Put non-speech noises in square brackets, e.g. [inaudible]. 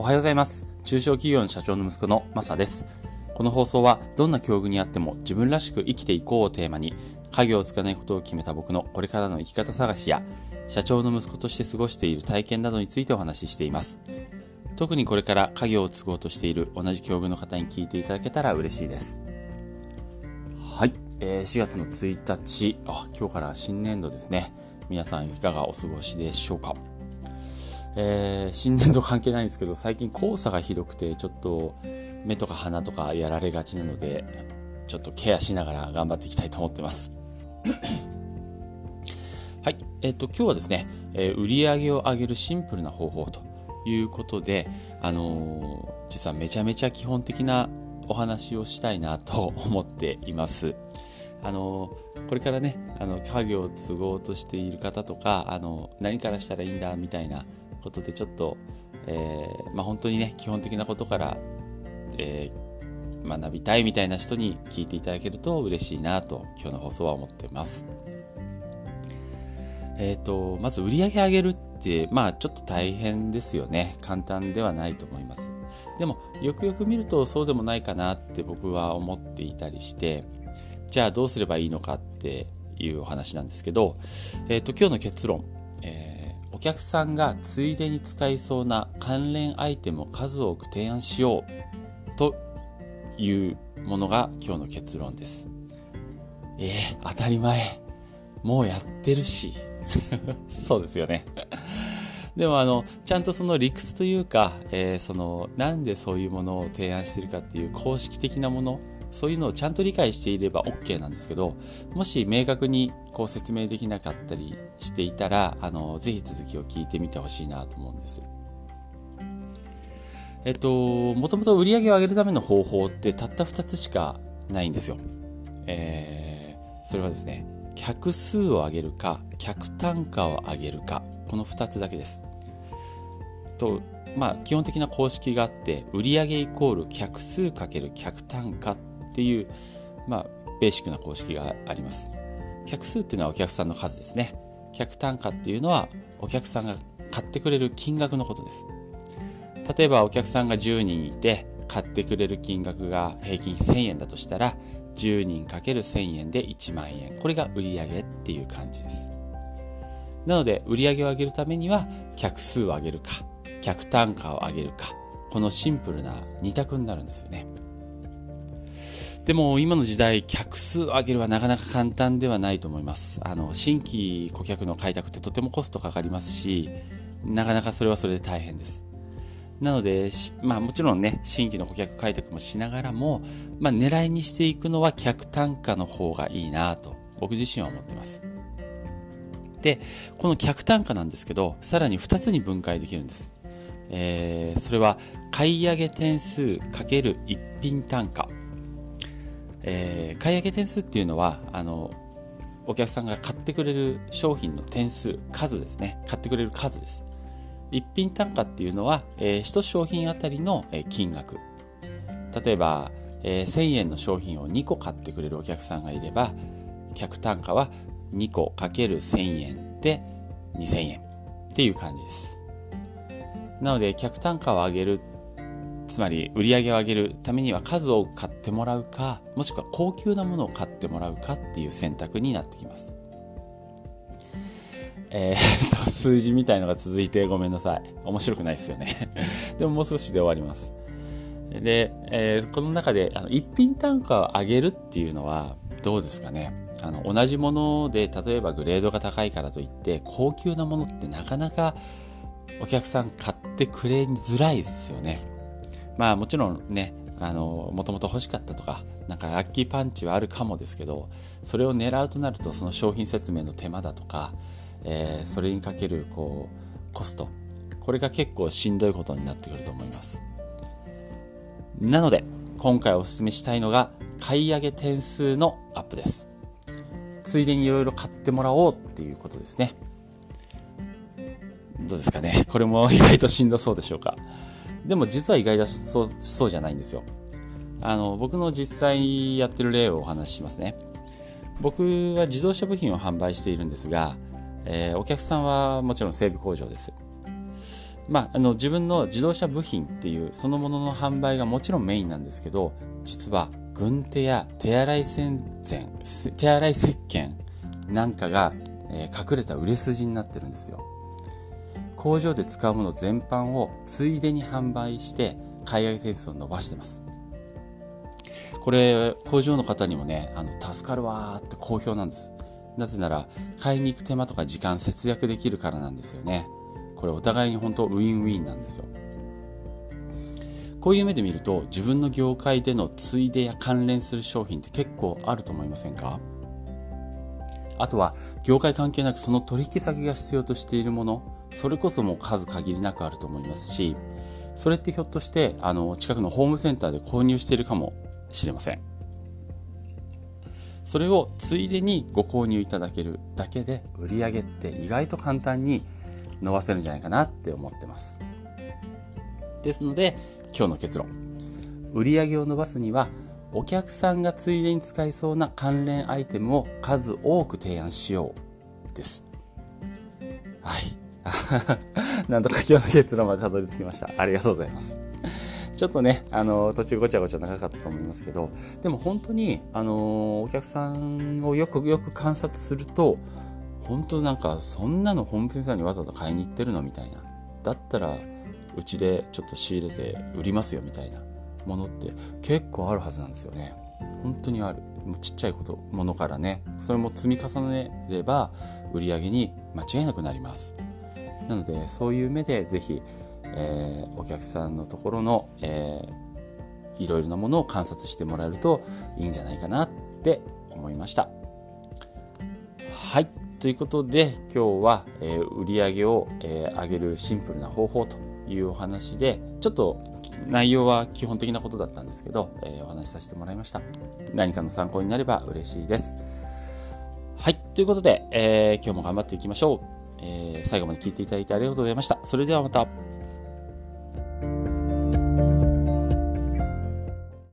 おはようございます。中小企業の社長の息子のマサです。この放送はどんな境遇にあっても自分らしく生きていこうをテーマに家業をつかないことを決めた僕のこれからの生き方探しや社長の息子として過ごしている体験などについてお話ししています。特にこれから家業を継ごうとしている同じ境遇の方に聞いていただけたら嬉しいです。はい、えー、4月の1日。あ今日から新年度ですね。皆さんいかがお過ごしでしょうか？えー、新年度関係ないんですけど最近黄砂がひどくてちょっと目とか鼻とかやられがちなのでちょっとケアしながら頑張っていきたいと思ってます [coughs] はい、えっ、ー、と今日はですね、えー、売上を上げるシンプルな方法ということで、あのー、実はめちゃめちゃ基本的なお話をしたいなと思っています。あのこれからねあの家業を継ごうとしている方とかあの何からしたらいいんだみたいなことでちょっと、えー、まあ、本当にね基本的なことから、えー、学びたいみたいな人に聞いていただけると嬉しいなと今日の放送は思ってます。えっ、ー、とまず売り上げ上げるってまあちょっと大変ですよね。簡単ではないと思います。でもよくよく見るとそうでもないかなって僕は思っていたりしてじゃあどうすればいいのかっていうお話なんですけど、え、ー、と今日の結論、えー客さんがついでに使いそうな関連アイテムを数多く提案しようというものが今日の結論です。えー、当たり前。もうやってるし。[laughs] そうですよね。でもあの、ちゃんとその理屈というか、えー、その、なんでそういうものを提案してるかっていう公式的なものそういうのをちゃんと理解していれば OK なんですけど、もし明確にこう説明できなかったりしていたら、あの、ぜひ続きを聞いてみてほしいなと思うんです。えっと、もともと売り上げを上げるための方法ってたった2つしかないんですよ。えー、それはですね、客数を上げるか、客単価を上げるか、この2つだけです。と、まあ、基本的な公式があって、売上イコール客数かける客単価っっていう、まあ、ベーシックな公式があります。客数っていうのはお客さんの数ですね。客単価っていうのはお客さんが買ってくれる金額のことです。例えばお客さんが10人いて買ってくれる金額が平均1000円だとしたら10人 ×1000 円で1万円。これが売上っていう感じです。なので売上を上げるためには客数を上げるか客単価を上げるかこのシンプルな2択になるんですよね。でも今の時代、客数を上げるはなかなか簡単ではないと思います。あの、新規顧客の開拓ってとてもコストかかりますし、なかなかそれはそれで大変です。なので、まあもちろんね、新規の顧客開拓もしながらも、まあ狙いにしていくのは客単価の方がいいなと、僕自身は思ってます。で、この客単価なんですけど、さらに2つに分解できるんです。えー、それは、買い上げ点数×一品単価。えー、買い上げ点数っていうのはあのお客さんが買ってくれる商品の点数数ですね。買ってくれる数です。一品単価っていうのは、えー、1商品あたりの、金額。例えば、えー、1000円の商品を2個買ってくれるお客さんがいれば客単価は2個かける1000円で2000円っていう感じです。なので客単価を上げるつまり売り上げを上げるためには数を買ってもらうか、もしくは高級なものを買ってもらうかっていう選択になってきます。えー、っと、数字みたいのが続いてごめんなさい。面白くないですよね。[laughs] でももう少しで終わります。で、えー、この中であの一品単価を上げるっていうのはどうですかね。あの同じもので例えばグレードが高いからといって高級なものってなかなかお客さん買ってくれづらいですよね。まあもちろんね、あの、もともと欲しかったとか、なんかラッキーパンチはあるかもですけど、それを狙うとなると、その商品説明の手間だとか、えー、それにかける、こう、コスト。これが結構しんどいことになってくると思います。なので、今回お勧めしたいのが、買い上げ点数のアップです。ついでにいろいろ買ってもらおうっていうことですね。どうですかね？これも意外としんどそうでしょうか？でも実は意外だそうそうじゃないんですよ。あの、僕の実際やってる例をお話ししますね。僕は自動車部品を販売しているんですが、えー、お客さんはもちろん整備工場です。まあ、あの自分の自動車部品っていうそのものの販売がもちろんメインなんですけど実は軍手や手洗い洗剤手洗い石鹸なんかが、えー、隠れた売れ筋になってるんですよ工場で使うもの全般をついでに販売して海外点数を伸ばしてます。これ工場の方にもねあの助かるわーって好評なんです。なぜなら買いに行く手間とか時間節約できるからなんですよね。これお互いに本当ウィンウィンなんですよ。こういう目で見ると自分の業界でのついでや関連する商品って結構あると思いませんか？あとは業界関係なくその取引先が必要としているもの。それこそもう数限りなくあると思いますしそれってひょっとしてあの近くのホームセンターで購入しているかもしれませんそれをついでにご購入いただけるだけで売り上げって意外と簡単に伸ばせるんじゃないかなって思ってます。ですので、今日の結論。売り上げを伸ばすには、お客さんがついでに使いそうな関連アイテムを数多く提案しようです。はい。[laughs] なんとか今日の結論までたどり着きました。ありがとうございます。ちょっとね、あの、途中ごちゃごちゃ長かったと思いますけど、でも本当に、あの、お客さんをよくよく観察すると、本当なんかそんなのホームページにわざわざ買いに行ってるのみたいな。だったらうちでちょっと仕入れて売りますよみたいなものって結構あるはずなんですよね。本当にある。もうちっちゃいことものからね。それも積み重ねれば売り上げに間違いなくなります。なのでそういう目でぜひ、えー、お客さんのところの、えー、いろいろなものを観察してもらえるといいんじゃないかなって思いました。はい。ということで今日は、えー、売り上げを、えー、上げるシンプルな方法というお話でちょっと内容は基本的なことだったんですけど、えー、お話しさせてもらいました。何かの参考になれば嬉しいです。はい。ということで、え、今日も頑張っていきましょう、えー、最後まで聞いていただいてありがとうございました。それではまた。